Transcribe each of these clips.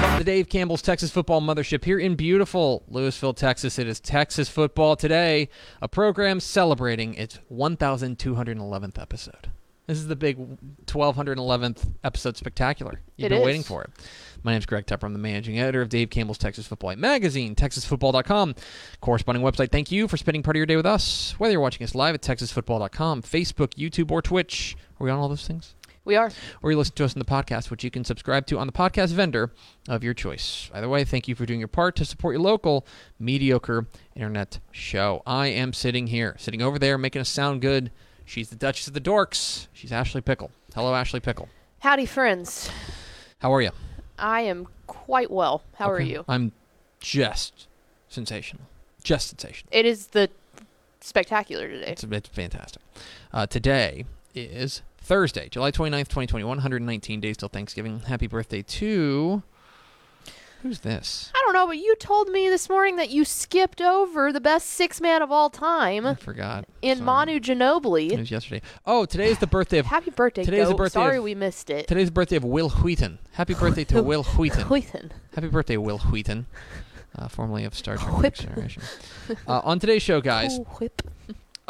From the Dave Campbell's Texas Football Mothership here in beautiful Lewisville, Texas, it is Texas Football Today, a program celebrating its 1,211th episode. This is the big 1,211th episode spectacular. You've It been is. waiting for it. My name's Greg Tepper. I'm the managing editor of Dave Campbell's Texas Football Magazine, TexasFootball.com, corresponding website. Thank you for spending part of your day with us. Whether you're watching us live at TexasFootball.com, Facebook, YouTube, or Twitch. Are we on all those things? We are. or you listen to us in the podcast, which you can subscribe to on the podcast vendor of your choice. Either way, thank you for doing your part to support your local mediocre internet show. I am sitting here, sitting over there, making us sound good. She's the Duchess of the Dorks. She's Ashley Pickle. Hello, Ashley Pickle. Howdy, friends. How are you? I am quite well. How are you? I'm just sensational. Just sensational. It is the spectacular today. It's, it's fantastic. Uh, today is Thursday, July 29th, 2021, 119 days till Thanksgiving. Happy birthday to. Who's this? I don't know, but you told me this morning that you skipped over the best six man of all time I forgot. in Sorry. Manu It was yesterday. Oh, today is the birthday of Happy birthday, Today's the birthday Sorry of- we missed it. today's the birthday of Wil Wheaton. Happy birthday to Wil Wheaton. Wheaton. Happy birthday, Wil Wheaton, uh, formerly of Star Trek: Whip. Next Generation. Uh, on today's show, guys, whip.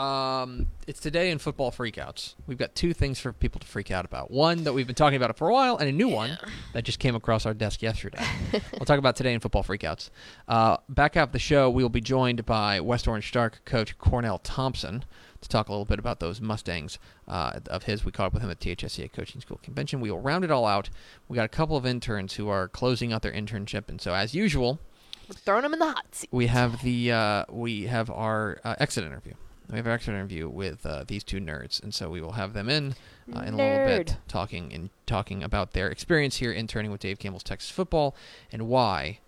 Um, it's today in football freakouts. We've got two things for people to freak out about. One that we've been talking about it for a while, and a new one that just came across our desk yesterday. we'll talk about today in football freakouts. Uh, back after the show, we will be joined by West Orange Stark coach Cornel Thompson to talk a little bit about those Mustangs uh, of his. We caught up with him at THSCA Coaching School Convention. We will round it all out. We got a couple of interns who are closing out their internship, and so as usual, We're throwing them in the hot seat. we have the uh, we have our uh, exit interview. We have our exit interview with uh, these two nerds, and so we will have them in uh, in a little bit, talking and talking about their experience here interning with Dave Campbell's Texas Football and why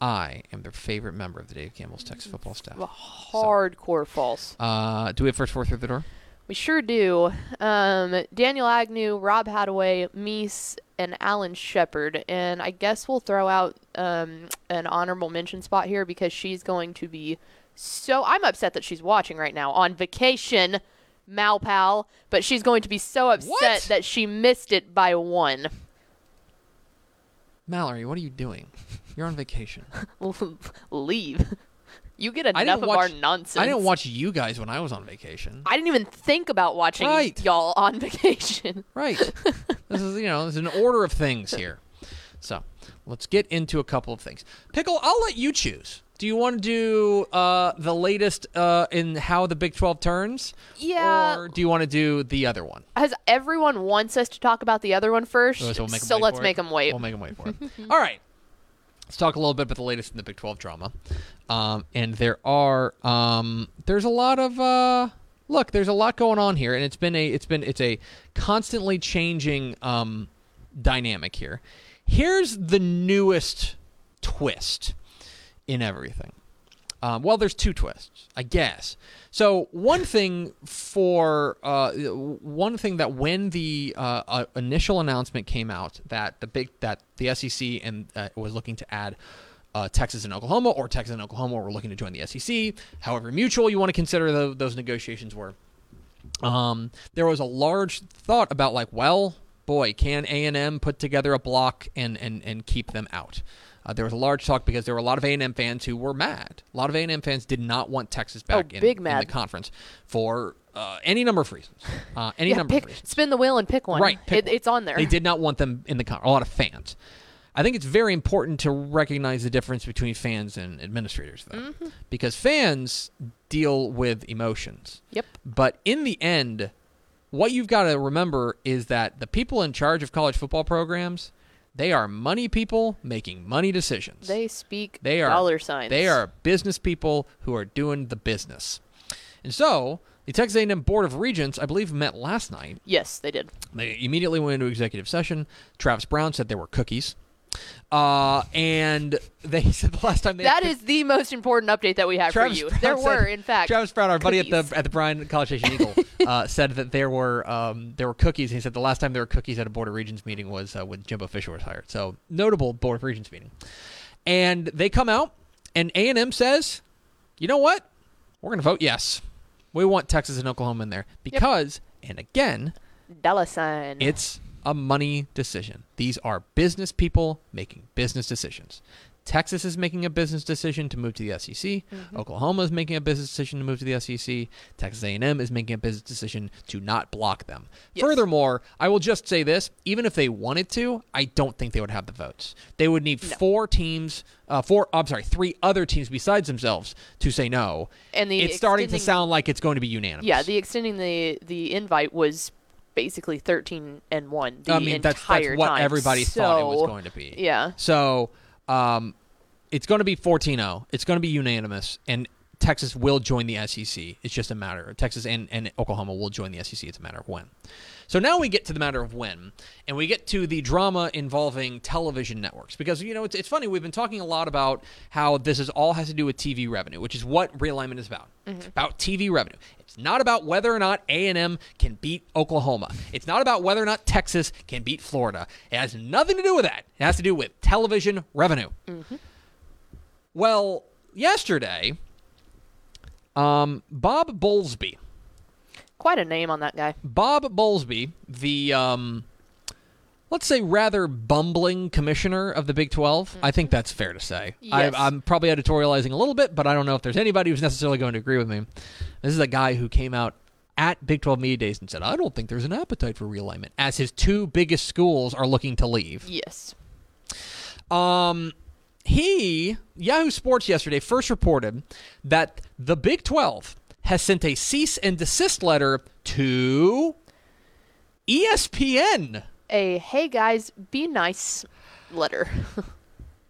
I am their favorite member of the Dave Campbell's Texas Football staff. Hardcore false. Uh, do we have first four through the door? We sure do. Um, Daniel Agnew, Rob Hadaway, Meese, and Alan Shepard. And I guess we'll throw out um, an honorable mention spot here because she's going to be so. I'm upset that she's watching right now on vacation, Malpal, but she's going to be so upset What? that she missed it by one. Mallory, what are you doing? You're on vacation. Leave. You get enough of our watch- nonsense. I didn't watch you guys when I was on vacation. I didn't even think about watching Right. y'all on vacation. Right. this is you know, there's an order of things here. So let's get into a couple of things. Pickle, I'll let you choose. Do you want to do uh, the latest uh, in how the Big 12 turns? Yeah. Or do you want to do the other one? As everyone wants us to talk about the other one first, So we'll so let's make them wait. We'll make them wait for it. All right. Let's talk a little bit about the latest in the Big 12 drama. Um, and there are um, there's a lot of uh, look. There's a lot going on here, and it's been a it's been it's a constantly changing um, dynamic here. Here's the newest twist in everything. Um, well, there's two twists, I guess. So one thing for uh, one thing that when the uh, uh, initial announcement came out that the big that the SEC and uh, was looking to add uh, Texas and Oklahoma, or Texas and Oklahoma were looking to join the SEC, however mutual you want to consider tho- those negotiations were. Um, there was a large thought about like, well, boy, can A and M put together a block and and and keep them out? Uh, there was a large talk because there were a lot of A and M fans who were mad. A lot of A and M fans did not want Texas back Oh, in, in the conference for uh, any number of reasons. Uh, any Yeah, number pick, of reasons. spin the wheel and pick one. Right, pick It, one. it's on there. They did not want them in the con- a lot of fans. I think it's very important to recognize the difference between fans and administrators, though, Mm-hmm. because fans deal with emotions. Yep. But in the end, what you've got to remember is that the people in charge of college football programs, they are money people making money decisions. They speak They are dollar signs. They are business people who are doing the business. And so, the Texas A&M Board of Regents, I believe, met last night Yes, they did. they immediately went into executive session. Travis Brown said there were cookies. Uh, and they said the last time they That is the most important update that we have Travis for you. There said- were, in fact, Travis Brown, our buddy at the at the Bryan College Station Eagle, uh, said that there were um, there were cookies. He said the last time there were cookies at a Board of Regents meeting was uh, when Jimbo Fisher was hired. So notable Board of Regents meeting. And they come out, and A and M says, "You know what? We're going to vote yes. We want Texas and Oklahoma in there because." And again, dollar sign. it's a money decision. These are business people making business decisions. Texas is making a business decision to move to the SEC. Mm-hmm. Oklahoma is making a business decision to move to the SEC. Texas A&M is making a business decision to not block them. Yes. Furthermore, I will just say this: even if they wanted to, I don't think they would have the votes. They would need No. four teams, uh, four. I'm sorry, three other teams besides themselves to say no. And the it's starting to sound like it's going to be unanimous. yeah, the extending the the invite was basically thirteen and one. The I mean, that's, entire that's what time. everybody thought it was going to be. Yeah. So, um, it's going to be 14-0. It's going to be unanimous, and Texas will join the SEC. It's just a matter. Of Texas and, and Oklahoma will join the SEC. It's a matter of when. So now we get to the matter of when, and we get to the drama involving television networks because you know it's, it's funny. We've been talking a lot about how this is all has to do with TV revenue, which is what realignment is about. Mm-hmm. It's about TV revenue. It's not about whether or not A and M can beat Oklahoma. It's not about whether or not Texas can beat Florida. It has nothing to do with that. It has to do with television revenue. Mm-hmm. Well, yesterday, um, Bob Bowlesby. Quite a name on that guy. Bob Bowlesby, the um, let's say rather bumbling commissioner of the Big 12. I think that's fair to say. Yes. I, I'm probably editorializing a little bit, but I don't know if there's anybody who's necessarily going to agree with me. This is a guy who came out at Big 12 Media Days and said, I don't think there's an appetite for realignment, as his two biggest schools are looking to leave. Yes. Um, he Yahoo Sports yesterday first reported that the Big 12 has sent a cease and desist letter to ESPN. A hey guys, be nice letter.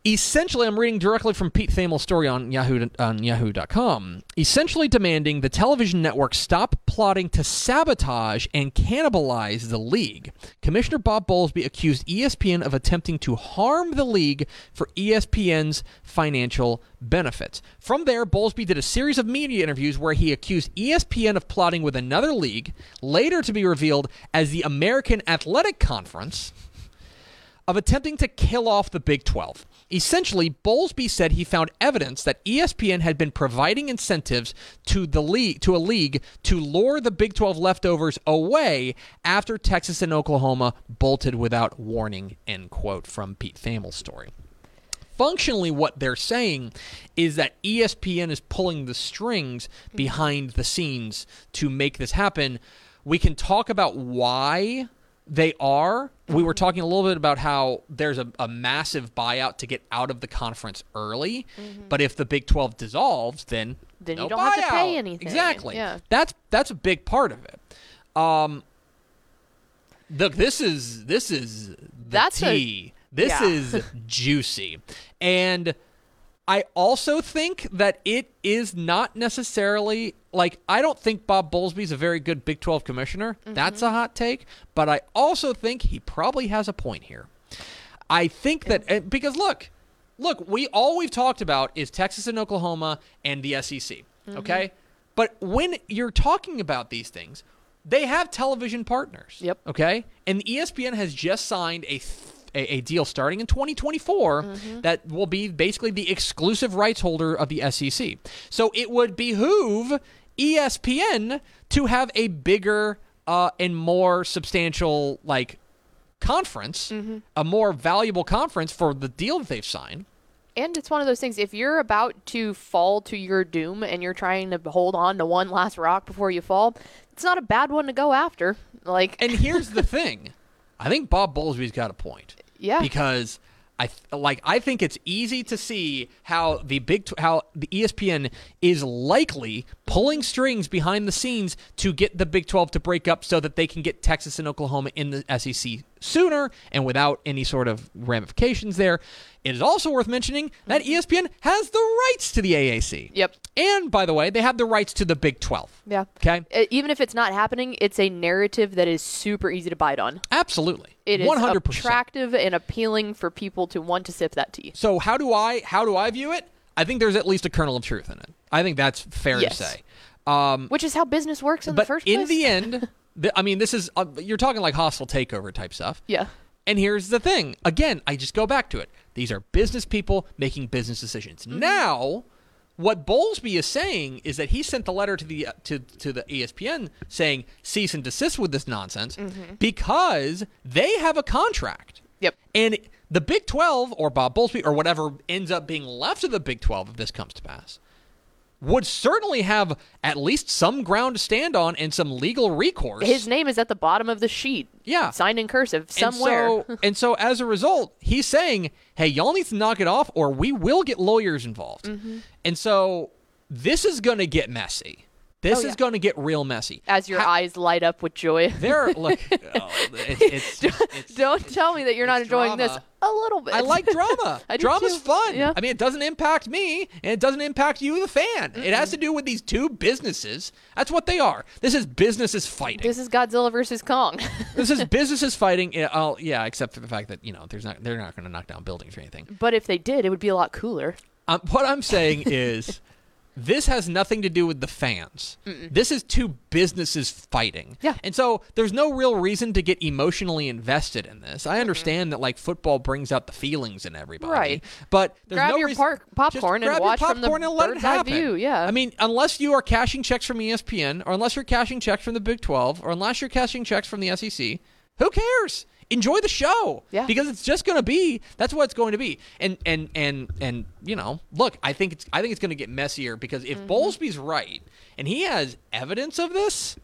Essentially, I'm reading directly from Pete Thamel's story on Yahoo on Yahoo.com. Essentially, demanding the television network stop plotting to sabotage and cannibalize the league. Commissioner Bob Bowlesby accused ESPN of attempting to harm the league for ESPN's financial benefits. From there, Bowlesby did a series of media interviews where he accused ESPN of plotting with another league, later to be revealed as the American Athletic Conference of attempting to kill off the Big 12. Essentially, Bowlesby said he found evidence that ESPN had been providing incentives to the league to a league to lure the Big 12 leftovers away after Texas and Oklahoma bolted without warning. End quote from Pete Thamel's story. Functionally, what they're saying is that ESPN is pulling the strings behind the scenes to make this happen. We can talk about why they are. We were talking a little bit about how there's a, a massive buyout to get out of the conference early, but if the Big 12 dissolves, then Then you don't have to pay anything. Exactly. Yeah. That's that's a big part of it. Um, look, this is this is the That's a- tea. this yeah. is juicy, and I also think that it is not necessarily like I don't think Bob Bowlesby's a very good Big 12 commissioner. Mm-hmm. That's a hot take, but I also think he probably has a point here. I think that because look, look, we all we've talked about is Texas and Oklahoma and the SEC. Mm-hmm. Okay, but when you're talking about these things, they have television partners. Yep. Okay, and ESPN has just signed a. Th- a, a deal starting in 2024 that will be basically the exclusive rights holder of the SEC. So it would behoove ESPN to have a bigger uh, and more substantial like conference, Mm-hmm. a more valuable conference for the deal that they've signed. And it's one of those things. If you're about to fall to your doom and you're trying to hold on to one last rock before you fall, it's not a bad one to go after. Like, And here's the thing, I think Bob Bowlesby's got a point. yeah, because I th- like I think it's easy to see how the big tw- how the ESPN is likely pulling strings behind the scenes to get the Big 12 to break up so that they can get Texas and Oklahoma in the SEC sooner and without any sort of ramifications there. It is also worth mentioning that E ESPN has the rights to the AAC. Yep. And by the way, they have the rights to the Big 12. yeah. Okay? Uh, Even if it's not happening, it's a narrative that is super easy to bite on. Absolutely. It is 100%. attractive and appealing for people to want to sip that tea. So how do I how do I view it? I think there's at least a kernel of truth in it. I think that's fair Yes. to say. Um, Which is how business works in the first in the end, the, I mean, this is uh, you're talking like hostile takeover type stuff. yeah. And here's the thing. Again, I just go back to it. These are business people making business decisions. Mm-hmm. Now, what Bowlesby is saying is that he sent the letter to the to to the ESPN saying cease and desist with this nonsense Mm-hmm. because they have a contract. Yep. And the Big 12 or Bob Bowlesby or whatever ends up being left of the Big 12 if this comes to pass would certainly have at least some ground to stand on and some legal recourse. His name is at the bottom of the sheet. Yeah. Signed in cursive And somewhere. so, and so as a result, he's saying, "Hey, y'all need to knock it off, or we will get lawyers involved." Mm-hmm. And so this is going to get messy. This Oh, is yeah. going to get real messy. as your Ha- eyes light up with joy. there, look, oh, it's, it's, just- it's, Don't tell me that you're not enjoying this a little bit. I like drama. I Drama's fun. Yeah. I mean, it doesn't impact me, and it doesn't impact you, the fan. It has to do with these two businesses. That's what they are. This is businesses fighting. This is Godzilla versus Kong. this is businesses fighting. Yeah, oh, yeah, except for the fact that you know, there's not they're not going to knock down buildings or anything. but if they did, it would be a lot cooler. Um, what I'm saying is, this has nothing to do with the fans. This is two businesses fighting. Yeah. And so there's no real reason to get emotionally invested in this. I understand that like football brings out the feelings in everybody. Right. But there's Grab no your reason- park- popcorn and watch from the and let it happen. view, yeah. I mean, unless you are cashing checks from ESPN, or unless you're cashing checks from the Big 12, or unless you're cashing checks from the SEC, who cares? Enjoy the show. Yeah. Because it's just going to be that's what it's going to be. And and and and you know, look, I think it's I think it's going to get messier because if Mm-hmm. Bowlesby's right and he has evidence of this,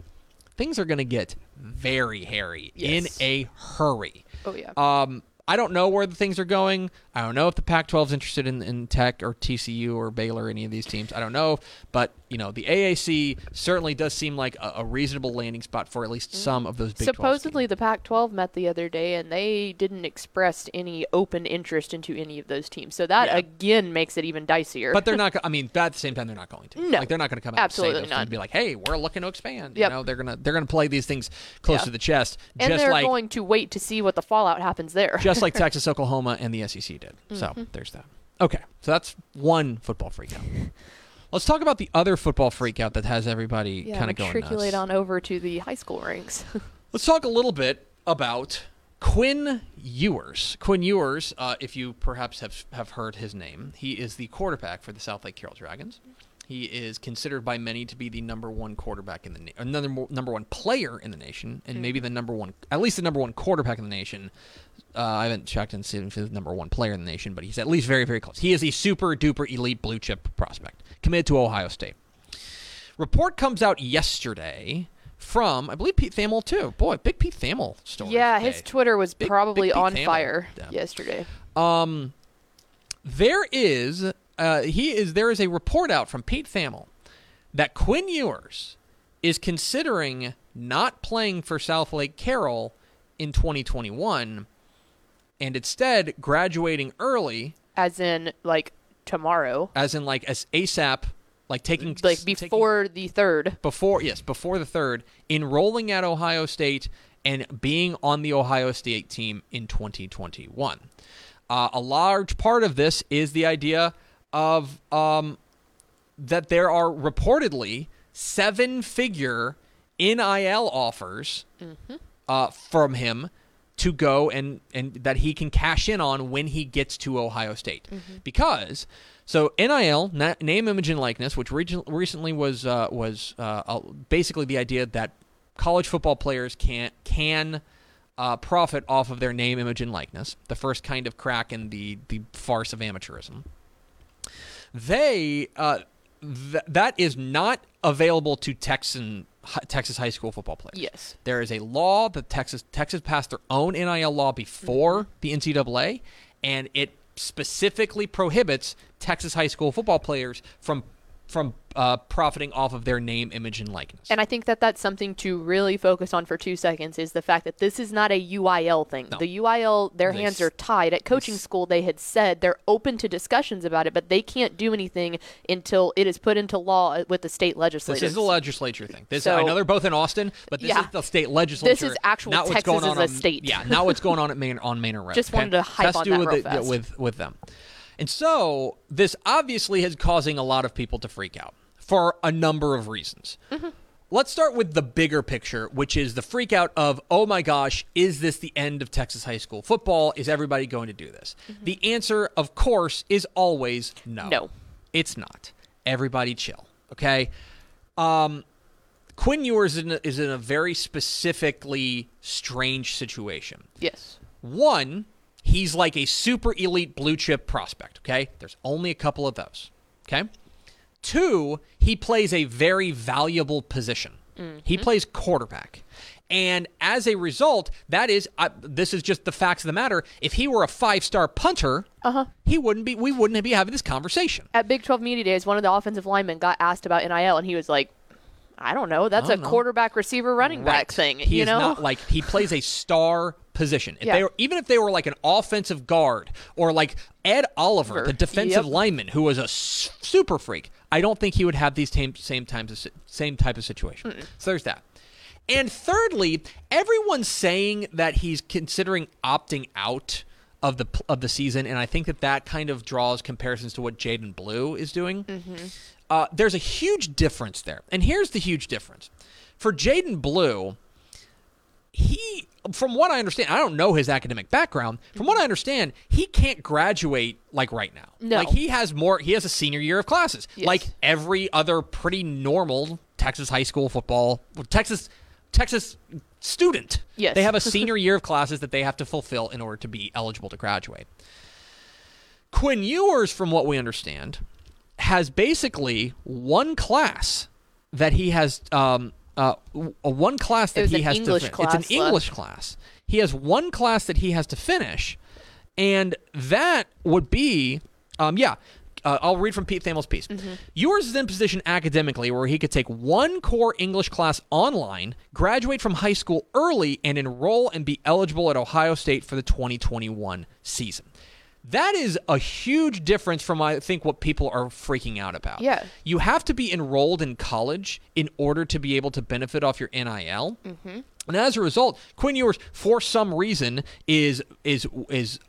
things are going to get very hairy Yes. in a hurry. Oh yeah. Um, I don't know where the things are going. I don't know if the Pac-12 is interested in, in Tech or TCU or Baylor, any of these teams. I don't know, but you know the AAC certainly does seem like a, a reasonable landing spot for at least mm. some of those Big Supposedly, the Pac-12 met the other day, and they didn't express any open interest into any of those teams. So that Yeah. again makes it even dicier. But they're not. go- I mean, at the same time, they're not going to. No. like they're not going to come out Absolutely and not. and be like, "Hey, we're looking to expand." Yep. You know, they're gonna they're gonna play these things close Yeah. to the chest, and they're like going to wait to see what the fallout happens there. just like Texas, Oklahoma, and the SEC did. So Mm-hmm. there's that. Okay, so that's one football freakout. Let's talk about the other football freakout that has everybody yeah, kind of going matriculate on over to the high school ranks. Let's talk a little bit about Quinn Ewers. Quinn Ewers, uh, if you perhaps have have heard his name, he is the quarterback for the Southlake Carroll Dragons. He is considered by many to be the number one quarterback in the na- another mo- number one player in the nation, and maybe the number one, at least the number one quarterback in the nation. Uh, I haven't checked and seen if he's the number one player in the nation, but he's at least very, very close. He is a super duper elite blue chip prospect committed to Ohio State. Report comes out yesterday from, I believe, Pete Thamel too. Boy, big Pete Thamel story. yeah, his. Twitter was Big- probably big on Thamel. fire Yeah. yesterday. Um, there is uh, he is there is a report out from Pete Thamel that Quinn Ewers is considering not playing for Southlake Carroll in 2021 and instead graduating early As in, like tomorrow, as in like as ASAP like taking like taking- before the third. before yes before the third enrolling at ohio state and being on the ohio state team in 2021 uh, a large part of this is the idea of um, that there are reportedly seven figure NIL offers uh, from him to go and and that he can cash in on when he gets to Ohio State because so NIL na- name image and likeness which reg- recently was uh, was uh, uh, basically the idea that college football players can can uh, profit off of their name, image, and likeness. The first kind of crack in the the farce of amateurism. They uh, th- that is not available to Texan Texas high school football players. Yes. There is a law that Texas Texas passed their own NIL law before Mm-hmm. the NCAA, and it specifically prohibits Texas high school football players from from uh, profiting off of their name, image, and likeness. And I think that that's something to really focus on for two seconds is the fact that this is not a UIL thing. No. The UIL, their They hands s- are tied. At coaching school, they had said they're open to discussions about it, but they can't do anything until it is put into law with the state legislature. this is a legislature thing. This So- I know they're both in Austin, but this Yeah. is the state legislature. actual not what's Texas going on as a on- state. Yeah, not what's going on at Main on Main Road. Just wanted to hype on that with real it- fast. with with them. And so this obviously is causing a lot of people to freak out for a number of reasons. Mm-hmm. Let's start with the bigger picture, which is the freak out of, oh my gosh, is this the end of Texas high school football? Is everybody going to do this? The answer, of course, is always no. Mm-hmm. No. It's not. Everybody chill, okay? Um, Quinn Ewers is in, a, is in a very specifically strange situation. yes. One, he's like a super elite blue chip prospect, okay? There's only a couple of those, okay? Two, he plays a very valuable position. He plays quarterback. And as a result, that is uh, this is just the facts of the matter. If he were a five-star punter, uh-huh. he wouldn't be we wouldn't be having this conversation. At Big 12 Media Days, one of the offensive linemen got asked about NIL, and he was like, I don't know. That's I a don't know. quarterback, receiver, running back thing. He you is know? not like he plays a star position. If Yeah. they were, even if they were like an offensive guard or like Ed Oliver, the defensive Yep. lineman who was a super freak, I don't think he would have these same same times same type of situation. So there's that. And thirdly, everyone's saying that he's considering opting out of the of the season, and I think that that kind of draws comparisons to what Jaydon Blue is doing. Mm-hmm. Uh, there's a huge difference there, and here's the huge difference for Jaydon Blue. He, from what I understand, I don't know his academic background. From what I understand, he can't graduate like right now. No. Like he has more. He has a senior year of classes, Yes. like every other pretty normal Texas high school football, Texas Texas student. Yes. They have a senior year of classes that they have to fulfill in order to be eligible to graduate. Quinn Ewers, from what we understand, has basically one class that he has um uh one class that he has English to fin- class it's an left. English class. He has one class that he has to finish, and that would be um yeah. Uh, I'll read from Pete Thamel's piece. Ewers is in position academically where he could take one core English class online, graduate from high school early, and enroll and be eligible at Ohio State for the 2021 season. That is a huge difference from I think what people are freaking out about. Yeah. You have to be enrolled in college in order to be able to benefit off your NIL. Mm-hmm. And as a result, Quinn Ewers, for some reason, is is is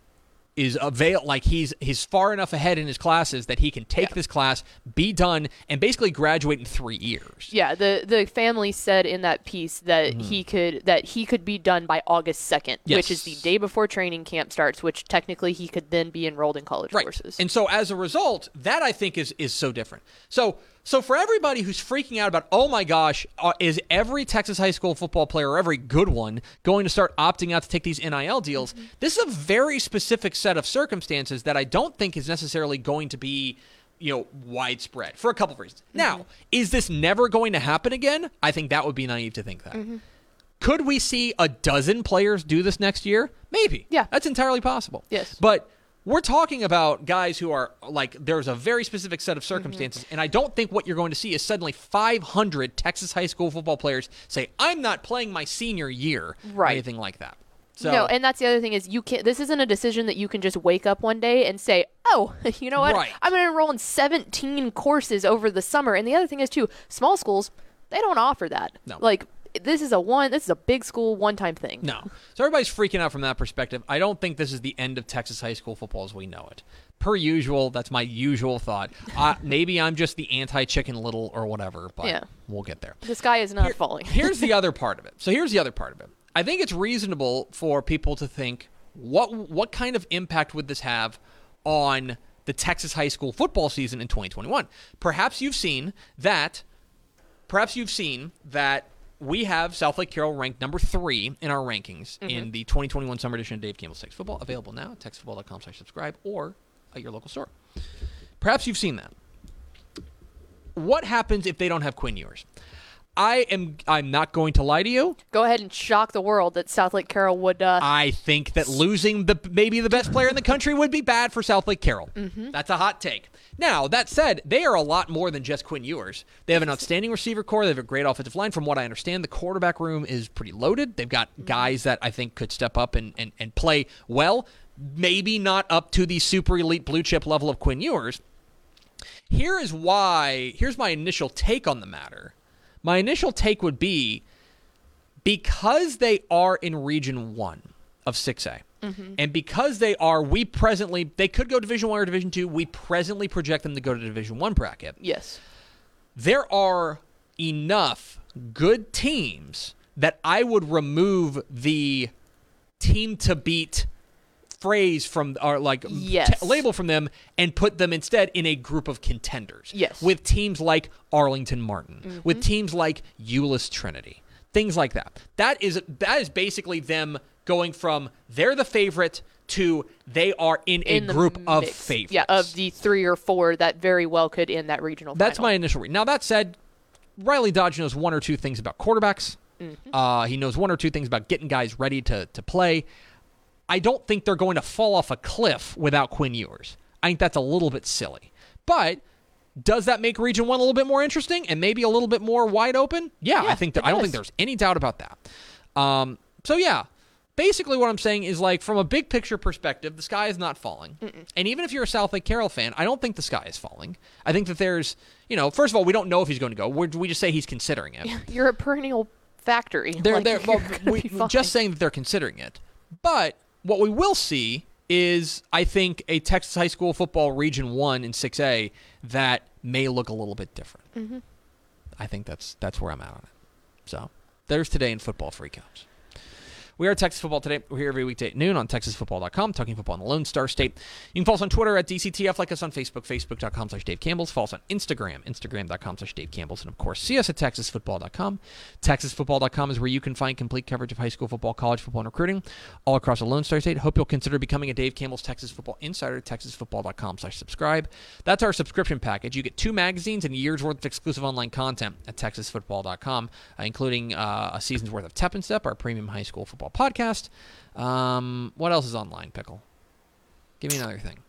is avail like he's he's far enough ahead in his classes that he can take Yeah. this class, be done, and basically graduate in three years. Yeah, the the family said in that piece that mm-hmm. he could that he could be done by August second, which is the day before training camp starts. Which technically he could then be enrolled in college right. courses. And so as a result, that I think is is so different. So so for everybody who's freaking out about, oh my gosh, uh, is every Texas high school football player, or every good one, going to start opting out to take these NIL deals? Mm-hmm. This is a very specific set of circumstances that I don't think is necessarily going to be. You know, widespread for a couple of reasons. Mm-hmm. Now, is this never going to happen again? I think that would be naive to think that. Mm-hmm. Could we see a dozen players do this next year? Maybe. Yeah. That's entirely possible. Yes. But we're talking about guys who are like there's a very specific set of mm-hmm. circumstances and I don't think what you're going to see is suddenly 500 Texas high school football players say I'm not playing my senior year or anything like that. So no, and that's the other thing is you can't. This isn't a decision that you can just wake up one day and say, "Oh, you know what? Right. I'm going to enroll in 17 courses over the summer." And the other thing is too, small schools they don't offer that. No. Like this is a one. This is a big school one-time thing. No. So everybody's freaking out from that perspective. I don't think this is the end of Texas high school football as we know it. Per usual, that's my usual thought. Uh, maybe I'm just the anti-chicken little or whatever, but Yeah. we'll get there. The sky is not falling. here's the other part of it. So here's the other part of it. I think it's reasonable for people to think what what kind of impact would this have on the Texas high school football season in 2021? Perhaps you've seen that perhaps you've seen that we have Southlake Carroll ranked number three in our rankings Mm-hmm. in the 2021 summer edition of Dave Campbell's Texas Football. Available now at texasfootball.com slash subscribe or at your local store. Perhaps you've seen that. What happens if they don't have Quinn Ewers? I am. I'm not going to lie to you. Go ahead and shock the world that Southlake Carroll would. Uh, I think that losing the maybe the best player in the country would be bad for Southlake Carroll. That's a hot take. Now that said, they are a lot more than just Quinn Ewers. They have an outstanding receiver corps. They have a great offensive line. From what I understand, the quarterback room is pretty loaded. They've got guys that I think could step up and, and, and play well. Maybe not up to the super elite blue chip level of Quinn Ewers. Here is why. Here's my initial take on the matter. My initial take would be because they are in region 1 of 6A mm-hmm. and because they are we presently they could go division 1 or division 2 we presently project them to go to division 1 bracket yes. there are enough good teams that I would remove the team to beat phrase from or like Yes. t- label from them and put them instead in a group of contenders. Yes. With teams like Arlington Martin, with teams like Euless Trinity, things like that. That is that is basically them going from they're the favorite to they are in a In the group of mix. favorites. Yeah, of the three or four that very well could end that regional. That's my initial read. Now that said, Riley Dodge knows one or two things about quarterbacks. Mm-hmm. Uh, he knows one or two things about getting guys ready to to play. I don't think they're going to fall off a cliff without Quinn Ewers. I think that's a little bit silly. But does that make Region One a little bit more interesting and maybe a little bit more wide open? Yeah, Yeah, I think that, I don't think there's any doubt about that. Um, so yeah, basically what I'm saying is like from a big picture perspective, the sky is not falling. And even if you're a Southlake Carroll fan, I don't think the sky is falling. I think that there's, you know, first of all, we don't know if he's going to go. We're, we just say he's considering it. You're a perennial factory. They're, Like, they're, well, we, we're just saying that they're considering it. But what we will see is, I think, a Texas high school football Region One in 6A that may look a little bit different. Mm-hmm. I think that's that's where I'm at on it. So there's today in football free freakouts. We are Texas Football Today. We're here every weekday at noon on TexasFootball.com, talking football in the Lone Star State. You can follow us on Twitter at DCTF, like us on Facebook, Facebook.com slash Dave Campbell's. Follow us on Instagram, Instagram.com slash Dave Campbell's. And of course, see us at TexasFootball.com. TexasFootball.com is where you can find complete coverage of high school football, college football, and recruiting all across the Lone Star State. Hope you'll consider becoming a Dave Campbell's Texas Football Insider at TexasFootball.com slash subscribe. That's our subscription package. You get two magazines and a year's worth of exclusive online content at TexasFootball.com, uh, including uh, a season's worth of Tep and Step, our premium high school football podcast. Um, what else is online, Pickle? Give me another thing.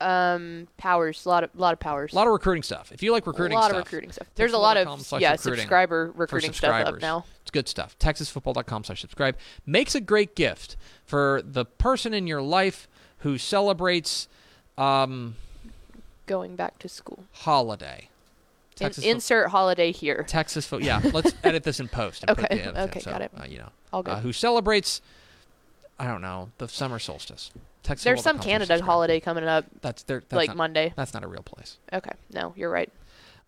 um powers, a lot of lot of powers. A lot of recruiting stuff. If you like recruiting a lot stuff, of recruiting stuff. There's a lot of yeah recruiting subscriber recruiting stuff up now. It's good stuff. TexasFootball.com slash subscribe makes a great gift for the person in your life who celebrates um, Going back to school. holiday. In, Texas fo- insert holiday here. Texas fo- Yeah, let's edit this in post. And put Okay, the in, okay, so, got it. Uh, you know, All good. uh, who celebrates? I don't know the summer solstice. Texas There's some Canada holiday coming up That's that's like not, Monday. That's not a real place. Okay, no, you're right.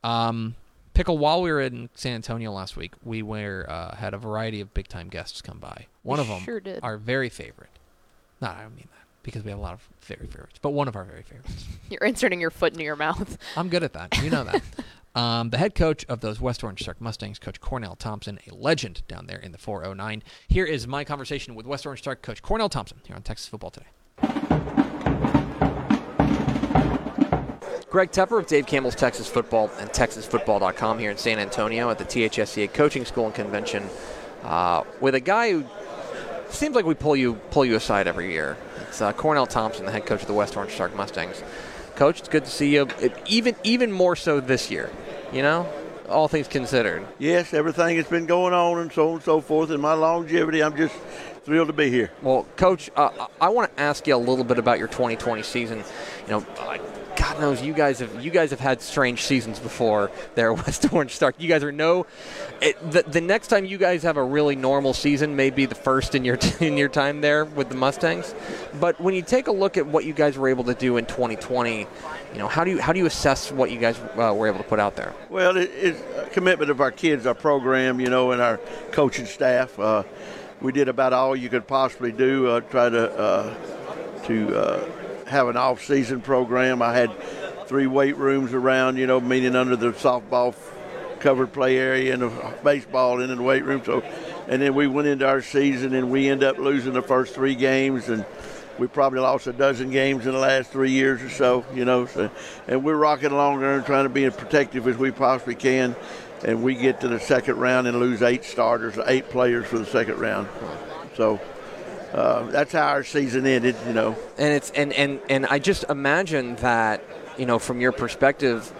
Um, Pickle, while we were in San Antonio last week, we were uh, had a variety of big time guests come by. One We of them, sure did. our very favorite. No, I don't mean that because we have a lot of very favorites, but one of our very favorites. You're inserting your foot into your mouth. I'm good at that. You know that. Um, the head coach of those West Orange Stark Mustangs, Coach Cornel Thompson, a legend down there in the 409. Here is my conversation with West Orange Stark Coach Cornel Thompson here on Texas Football Today. Greg Tepper of Dave Campbell's Texas Football and TexasFootball.com here in San Antonio at the THSCA Coaching School and Convention uh, with a guy who seems like we pull you pull you aside every year. It's uh, Cornel Thompson, the head coach of the West Orange Stark Mustangs. Coach, it's good to see you. Even even more so this year. You know, all things considered. Yes, everything that's been going on and so on and so forth, and my longevity, I'm just thrilled to be here. Well, Coach, uh, I want to ask you a little bit about your 2020 season. You know, uh, God knows you guys have you guys have had strange seasons before there at West Orange Stark. You guys are no. It, the, the next time you guys have a really normal season may be the first in your in your time there with the Mustangs. But when you take a look at what you guys were able to do in 2020, you know how do you how do you assess what you guys uh, were able to put out there? Well, it, it's a commitment of our kids, our program, you know, and our coaching staff. Uh, we did about all you could possibly do. Uh, try to uh, to uh, have an off-season program. I had three weight rooms around, you know, meaning under the softball covered play area and the baseball in the weight room. So, and then we went into our season and we end up losing the first three games and we probably lost a dozen games in the last three years or so, you know. So, and we're rocking along there and trying to be as protective as we possibly can. And we get to the second round and lose eight starters, eight players for the second round. So uh, that's how our season ended, you know. And it's and and and I just imagine that you know from your perspective.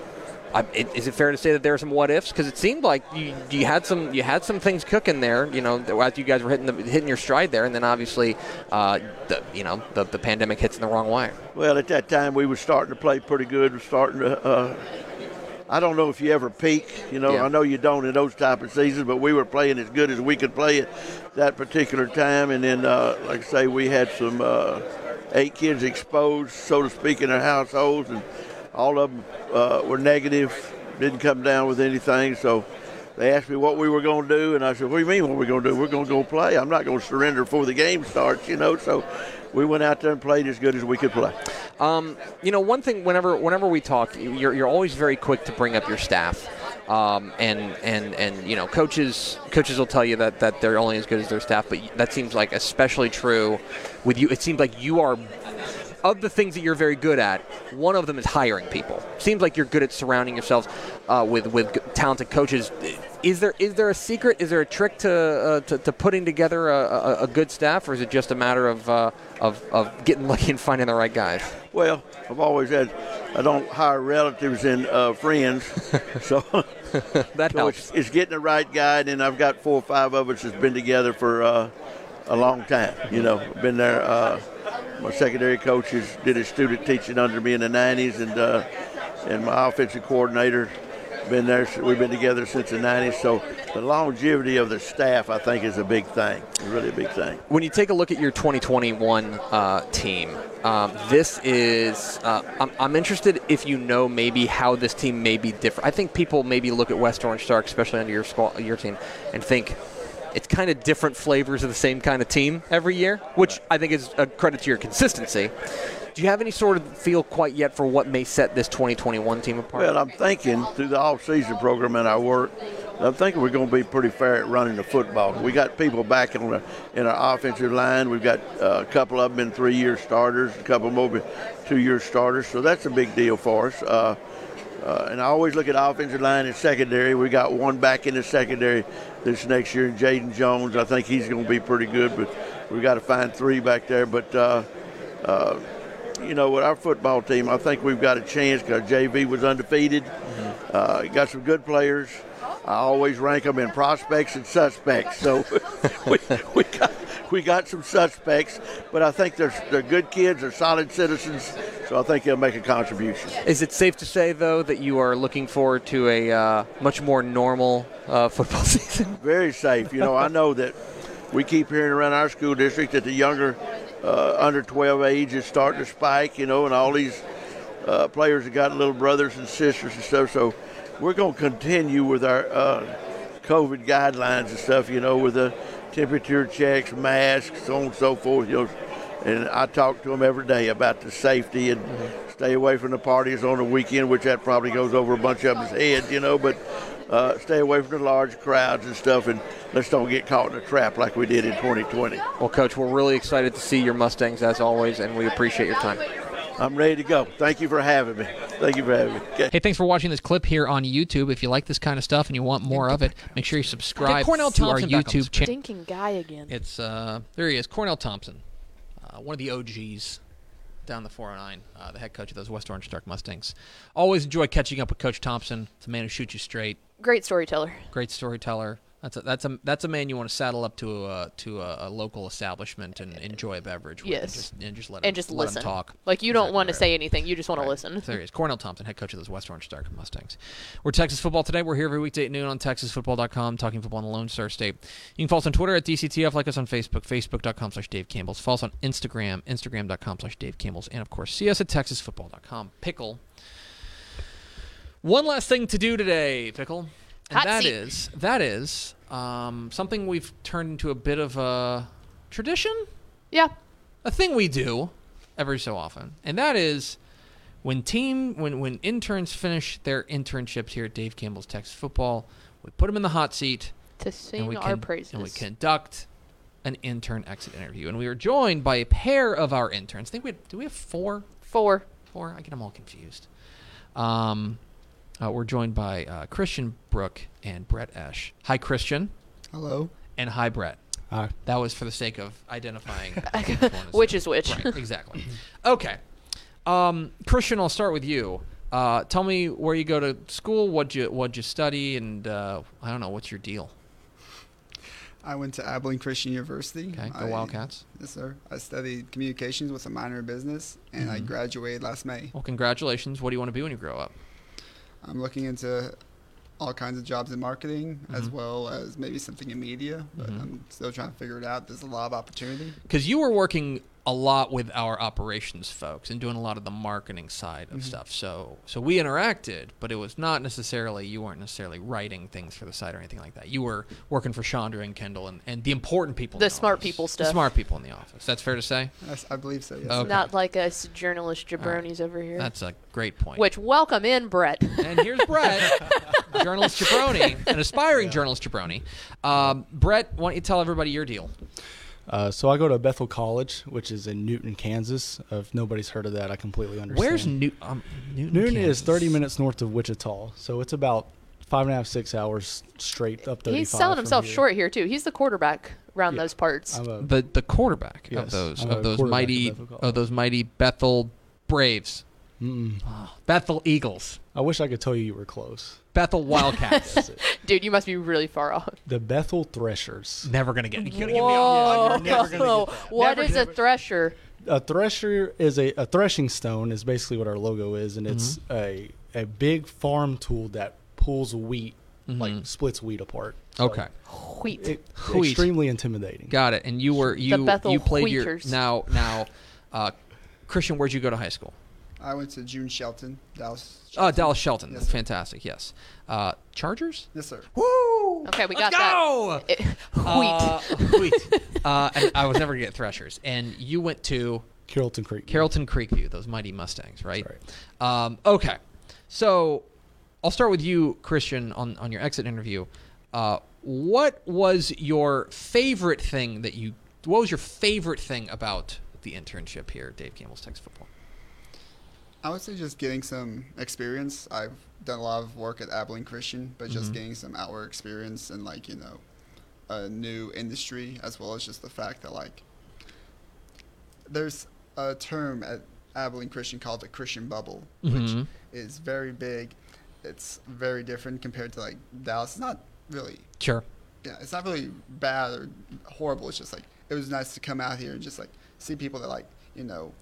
I, it, is it fair to say that there are some what ifs? Because it seemed like you, you had some you had some things cooking there. You know, as you guys were hitting the, hitting your stride there, and then obviously, uh, the you know the, the pandemic hits in the wrong way. Well, at that time we were starting to play pretty good. We're starting to. Uh, I don't know if you ever peak. You know, Yeah. I know you don't in those type of seasons, but we were playing as good as we could play at that particular time. And then, uh, like I say, we had some uh, eight kids exposed, so to speak, in their households, and all of them uh, were negative. Didn't come down with anything. So they asked me what we were going to do, and I said, "What do you mean? What we're going to do? We're going to go play. I'm not going to surrender before the game starts." You know, so. We went out there and played as good as we could play. Um, you know, one thing whenever whenever we talk, you're, you're always very quick to bring up your staff, um, and and and you know, coaches coaches will tell you that that they're only as good as their staff, but that seems like especially true with you. It seems like you are. Of the things that you're very good at, one of them is hiring people. Seems like you're good at surrounding yourselves uh, with with talented coaches. Is there is there a secret? Is there a trick to uh, to, to putting together a, a, a good staff, or is it just a matter of, uh, of of getting lucky and finding the right guys? Well, I've always had, I don't hire relatives and uh, friends, so, That so helps. it's, it's getting the right guy. And I've got four or five of us that's been together for uh, a long time. You know, been there. Uh, my secondary coaches did a student teaching under me in the '90s, and uh, and my offensive coordinator been there. We've been together since the '90s. So the longevity of the staff, I think, is a big thing. Really a big thing. When you take a look at your 2021 uh, team, um, this is. Uh, I'm, I'm interested if you know maybe how this team may be different. I think people maybe look at West Orange Stark, especially under your squad, your team, and think it's kind of different flavors of the same kind of team every year, which I think is a credit to your consistency. Do you have any sort of feel quite yet for what may set this 2021 team apart? Well, I'm thinking through the off-season program and our work, I'm thinking we're going to be pretty fair at running the football. We got people back in, the, in our offensive line. We've got uh, a couple of them in three-year starters, a couple more two-year starters. So that's a big deal for us. Uh, uh, and I always look at offensive line and secondary. We got one back in the secondary this next year, Jaden Jones. I think he's going to be pretty good, but we got to find three back there. But uh, uh, you know, with our football team, I think we've got a chance because JV was undefeated. Uh, got some good players. I always rank them in prospects and suspects. So we, we got we got some suspects, but I think they're they're good kids. They're solid citizens. So I think they'll make a contribution. Is it safe to say, though, that you are looking forward to a uh, much more normal uh, football season? very safe. You know, I know that we keep hearing around our school district that the younger uh, under 12 age is starting to spike, you know, and all these uh, players have got little brothers and sisters and stuff. So we're going to continue with our uh, COVID guidelines and stuff, you know, with the temperature checks, masks, so on and so forth, you know. And I talk to them every day about the safety and stay away from the parties on the weekend, which that probably goes over a bunch of them's heads, you know, but uh, stay away from the large crowds and stuff, and let's don't get caught in a trap like we did in 2020. Well, Coach, we're really excited to see your Mustangs as always, and we appreciate your time. I'm ready to go. Thank you for having me. Thank you for having me. Okay. Hey, thanks for watching this clip here on YouTube. If you like this kind of stuff and you want more of it, make sure you subscribe Cornel to our Thompson back on the YouTube channel. Stinking guy again. It's uh, there he is, Cornel Thompson, uh, one of the OGs down the 409, uh, the head coach of those West Orange Stark Mustangs. Always enjoy catching up with Coach Thompson. It's a man who shoots you straight. Great storyteller. Great storyteller. That's a, that's a that's a man you want to saddle up to a to a, a local establishment and enjoy a beverage with Yes. and just and just let him, And just listen. talk. Like you don't Exactly want to right. say anything. You just want Right. to listen. There he is. Cornel Thompson, head coach of those West Orange Stark Mustangs. We're Texas Football today. We're here every weekday at noon on TexasFootball.com, talking football in the Lone Star State. You can follow us on Twitter at DCTF, like us on Facebook, Facebook.com slash Dave Campbell's. Follow us on Instagram, Instagram.com slash Dave Campbell's. And, of course, see us at TexasFootball.com. Pickle. One last thing to do today, Pickle. And Hot that seat. is that is um, something we've turned into a bit of a tradition Yeah. a thing we do every so often, and that is when team when when interns finish their internships here at Dave Campbell's Texas Football, we put them in the hot seat To sing our praises. and we conduct an intern exit interview. And we are joined by a pair of our interns. I think we do we have four Four. four. I get them all confused. Um, uh, we're joined by uh, Christian Brook and Brett Esch. Hi, Christian, Hello. and hi, Brett. Hi. That was for the sake of identifying which is Which. Right, exactly. Okay. Um, Christian, I'll start with you. Uh, tell me where you go to school, what you what you study, and uh, I don't know what's your deal. I went to Abilene Christian University. Okay, go I, Wildcats. Yes, sir. I studied communications with a minor in business, and I Mhm. graduated last May. Well, congratulations. What do you want to be when you grow up? I'm looking into all kinds of jobs in marketing, as Mhm. well as maybe something in media, but Mhm. I'm still trying to figure it out. There's a lot of opportunity. Because you were working a lot with our operations folks and doing a lot of the marketing side of Mhm. stuff. So so we interacted, but it was not necessarily you weren't necessarily writing things for the site or anything like that. You were working for Chandra and Kendall and, and the important people. in The the smart office. people The stuff. smart people in the office. That's fair to say. Yes, I believe so. Yes, Okay. Not like us journalist All right. jabronis over here. That's a great point. Which welcome in, Brett. And here's Brett, journalist jabroni, an aspiring journalist jabroni. Um, Brett, why don't you tell everybody your deal? Uh, so I go to Bethel College, which is in Newton, Kansas. If nobody's heard of that, I completely understand. Where's New- um, Newton? Newton is 30 minutes north of Wichita, so it's about five and a half, six hours straight up 35. He's selling himself here. short here too. He's the quarterback around Yeah. those parts. I'm a, the the quarterback of those of those mighty of Bethel of those mighty Bethel Braves, mm-mm. Bethel Eagles, I wish I could tell you you were close. Bethel Wildcats. Dude, you must be really far off. The Bethel Threshers. never gonna get. You gotta give me a- Whoa! you're never gonna get that. What Never- is a thresher? A thresher is a, a threshing stone is basically what our logo is, and it's Mm-hmm. a a big farm tool that pulls wheat, Mhm. like splits wheat apart. So Okay, Wheat. it- Wheat. extremely intimidating. got it. And you were you Bethel you played your Wheaters. now now. Uh, Christian, where'd you go to high school? I went to June Shelton, Dallas. Oh, Shelton. Dallas Shelton. Yes, fantastic. Yes. Uh, Chargers. Yes, sir. Woo! Okay, we Let's got that. go! It- Uh, wheat. wheat. Uh, and I was never gonna get Threshers, and you went to Carrollton Creek. Carrollton Creekview, those mighty Mustangs, right? That's Um, okay, so I'll start with you, Christian, on on your exit interview. Uh, what was your favorite thing that you? What was your favorite thing about the internship here Dave Campbell's Texas Football? I would say just getting some experience. I've done a lot of work at Abilene Christian, but just Mhm. getting some outward experience and like you know, a new industry as well as just the fact that like there's a term at Abilene Christian called the Christian bubble, Mhm. which is very big. It's very different compared to like Dallas. It's not really Sure. yeah, it's not really bad or horrible. It's just like it was nice to come out here and just like see people that like you know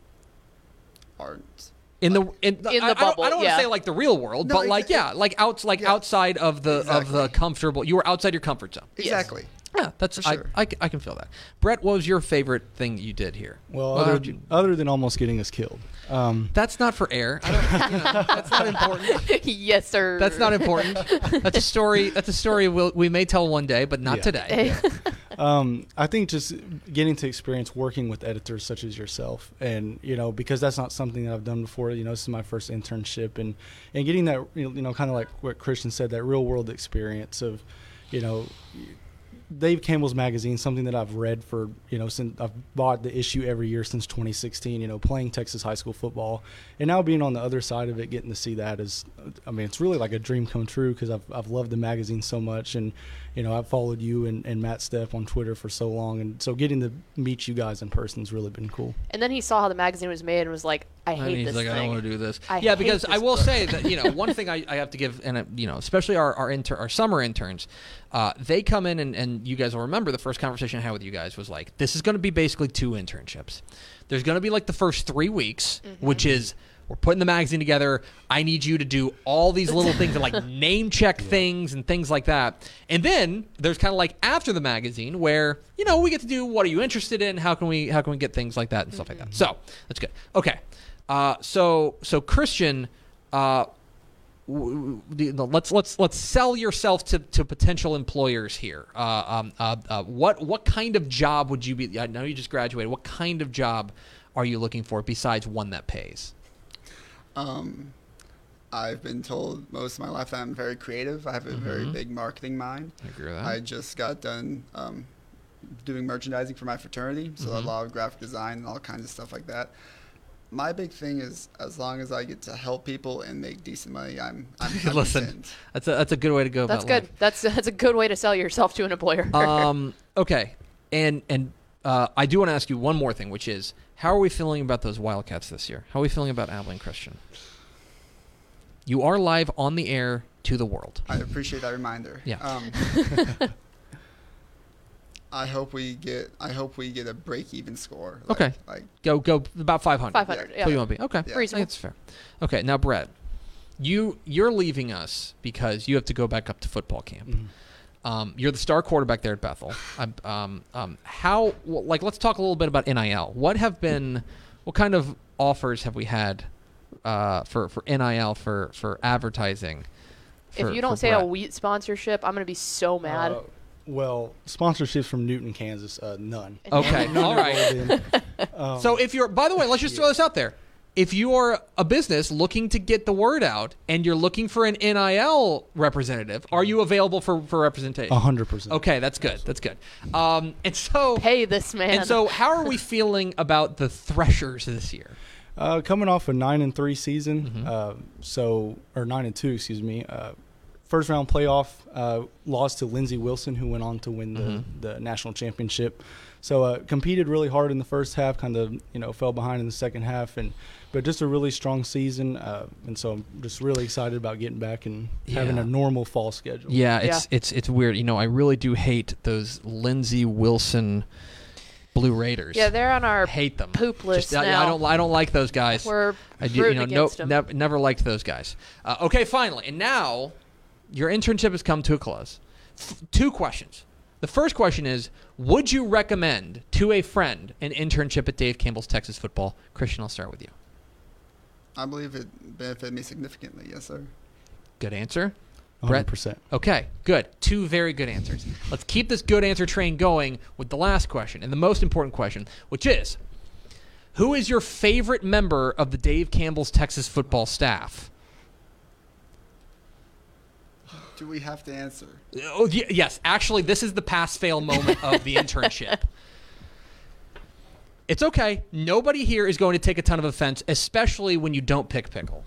aren't In the in, In the I, I don't, bubble, I don't want to say like the real world, No, but exa- like yeah, like outs like Yeah. outside of the of the comfortable. You were outside your comfort zone. exactly. Yeah, that's For I, sure. I, I can feel that. Brett, what was your favorite thing you did here? Well, Well, other, how'd you- other than almost getting us killed. Um, That's not for air. I don't, you know, that's not important. yes, sir. That's not important. That's a story. That's a story we'll, we may tell one day, but not Yeah. today. um, I think just getting to experience working with editors such as yourself, and you know, because that's not something that I've done before. You know, this is my first internship, and and getting that you know, kind of like what Christian said, that real world experience of, you know. Dave Campbell's magazine, something that I've read for, you know, since I've bought the issue every year since 2016, you know, playing Texas high school football. And now being on the other side of it, getting to see that is, I mean, it's really like a dream come true because I've, I've loved the magazine so much. And, you know, I've followed you and, and Matt Stepp on Twitter for so long. And so getting to meet you guys in person has really been cool. And then he saw how the magazine was made and was like, I hate And he's this like, thing. I don't want to do this. I yeah, hate because I will book. say that you know one thing I, I have to give, and uh, you know, especially our our, inter- our summer interns, uh, they come in and, and you guys will remember the first conversation I had with you guys was like, this is going to be basically two internships. There's going to be like the first three weeks, Mm-hmm. which is we're putting the magazine together. I need you to do all these little things and like name check things and things like that. And then there's kind of like after the magazine where you know we get to do what are you interested in? How can we how can we get things like that and stuff like that. So that's good. Okay. Uh, so so Christian, uh, w- w- the- let's let's let's sell yourself to, to potential employers here. Uh, um, uh, uh, what what kind of job would you be? I know you just graduated. What kind of job are you looking for besides one that pays? Um, I've been told most of my life that I'm very creative. I have a very Mhm. big marketing mind. I agree with that. I just got done um, doing merchandising for my fraternity, so Mhm. a lot of graphic design and all kinds of stuff like that. My big thing is as long as I get to help people and make decent money, I'm I'm Listen, content. that's a that's a good way to go. That's about good. That's that's a good way to sell yourself to an employer. um. Okay. And and uh, I do want to ask you one more thing, which is how are we feeling about those Wildcats this year? How are we feeling about Abilene Christian? You are live on the air to the world. I appreciate that reminder. Yeah. Um, I hope we get I hope we get a break even score. Like, Okay. Like Go go about five hundred. 500. Yeah. Yeah. You want to be okay? Yeah. I Reasonable. think it's fair. Okay, now Brett, you you're leaving us because you have to go back up to football camp. Mhm. Um, you're the star quarterback there at Bethel. Um, um, um, how like let's talk a little bit about NIL. What have been what kind of offers have we had uh, for for NIL for for advertising? for- if you don't say Brett? a wheat sponsorship, I'm gonna be so mad. Uh, well, sponsorships from Newton, Kansas, uh, none. Okay, all right. Um, So if you're, by the way, let's just throw this out there. If you're a business looking to get the word out and you're looking for an NIL representative, are you available for, for representation? a hundred percent. Okay, that's good. That's good. Um, and so, Pay this man. and so, how are we feeling about the Threshers this year? Uh, coming off a nine and three season, Mhm. uh, so or nine and two, excuse me. Uh, first round playoff uh, loss to Lindsey Wilson, who went on to win the, Mhm. the national championship. So uh, competed really hard in the first half, kind of you know fell behind in the second half, and but just a really strong season. Uh, and so I'm just really excited about getting back and having a normal fall schedule. Yeah, it's it's it's weird. You know, I really do hate those Lindsey Wilson Blue Raiders. yeah, they're on our I hate them. poop list Just, I, now. I don't I don't like those guys. We're I do, you rooting know, no, against 'em. nev- never liked those guys. Uh, okay, finally, and now your internship has come to a close. F- two questions. The first question is: Would you recommend to a friend an internship at Dave Campbell's Texas Football? Christian, I'll start with you. I believe it benefited me significantly. Yes, sir. Good answer. Hundred percent. Okay, good. Two very good answers. Let's keep this good answer train going with the last question and the most important question, which is: Who is your favorite member of the Dave Campbell's Texas Football staff? Do we have to answer? Oh, y- yes. Actually, this is the pass fail moment of the internship. It's okay. Nobody here is going to take a ton of offense, especially when you don't pick pickle.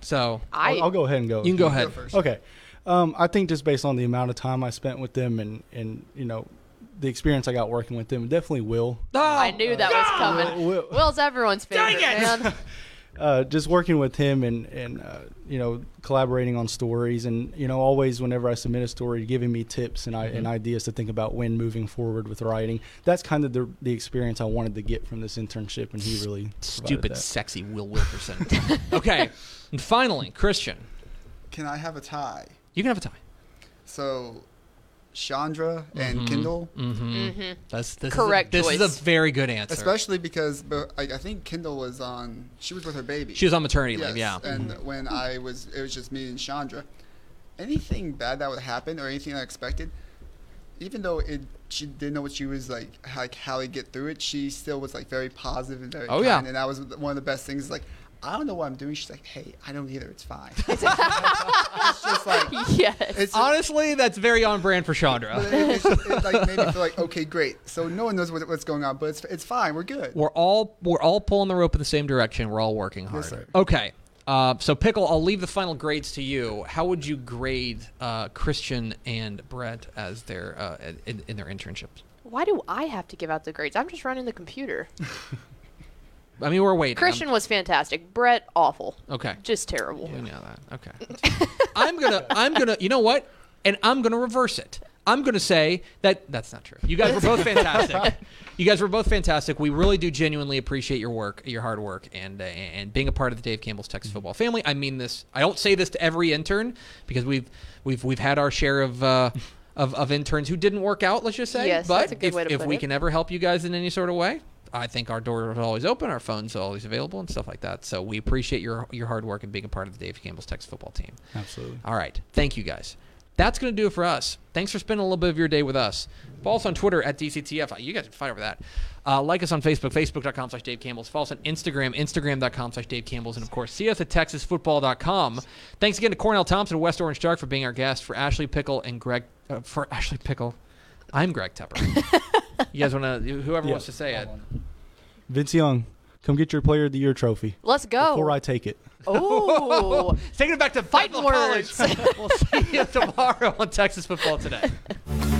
So I I'll, I'll go ahead and go. you can go mine. ahead. first. Okay. Um, I think just based on the amount of time I spent with them and, and you know, the experience I got working with them, definitely Will. Oh, I knew that was coming. Will, Will's everyone's favorite man. uh, just working with him and, and uh, you know, collaborating on stories and, you know, always whenever I submit a story, giving me tips and, I, and ideas to think about when moving forward with writing. That's kind of the, the experience I wanted to get from this internship, and he really Stupid, that. sexy Will Wilkerson. okay. And finally, Christian, Can I have a tie? you can have a tie. So, Chandra and Mhm. Kendall, Mm-hmm. Mhm. That's this Correct Is a, this choice. is a very good answer. especially because but I, I think Kendall was on. She was with her baby. she was on maternity Yes, leave. Yeah. And when I was, it was just me and Chandra. Anything bad that would happen or anything unexpected, even though it, she didn't know what she was like, like how to get through it. She still was like very positive and very Oh, kind. yeah. And that was one of the best things. Like, I don't know what I'm doing. She's like, Hey, I don't either. It's fine. it's just like yes. it's. Honestly, that's very on brand for but Chandra. it, it's just, it like made me feel like okay, great. So no one knows what, what's going on, but it's it's fine. We're good. We're all we're all pulling the rope in the same direction. We're all working hard. Yes. Okay. Uh, so pickle, I'll leave the final grades to you. How would you grade uh, Christian and Brett as their uh, in, in their internships? Why do I have to give out the grades? I'm just running the computer. I mean, we're waiting. Christian was fantastic. Brett, awful. Okay. Just terrible. We know that. Okay. I'm gonna. I'm gonna. You know what? And I'm gonna reverse it. I'm gonna say that that's not true. You guys were both fantastic. you guys were both fantastic. We really do genuinely appreciate your work, your hard work, and uh, and being a part of the Dave Campbell's Texas football family. I mean this. I don't say this to every intern because we've we've we've had our share of. Uh, of, of interns who didn't work out, let's just say. Yes, but that's a good if, way to if we it. can ever help you guys in any sort of way, I think our door is always open, our phones are always available, and stuff like that. So we appreciate your your hard work and being a part of the Dave Campbell's Texas football team. Absolutely. All right. Thank you guys. that's going to do it for us. Thanks for spending a little bit of your day with us. Follow us on Twitter at DCTF. You guys can fight over that. Uh, like us on Facebook, facebook.com slash Dave Campbell's. Follow us on Instagram, instagram.com slash Dave Campbell's. And of course, see us at texasfootball.com. Thanks again to Cornel Thompson and West Orange-Stark for being our guest. For Ashley Pickle and Greg, uh, for Ashley Pickle, I'm Greg Tepper. you guys want to, whoever Yeah. wants to say it. Vince Young, come get your Player of the Year trophy Let's go. before I take it. Oh. Taking it back to Fighting football college. words. we'll see you tomorrow on Texas Football Today.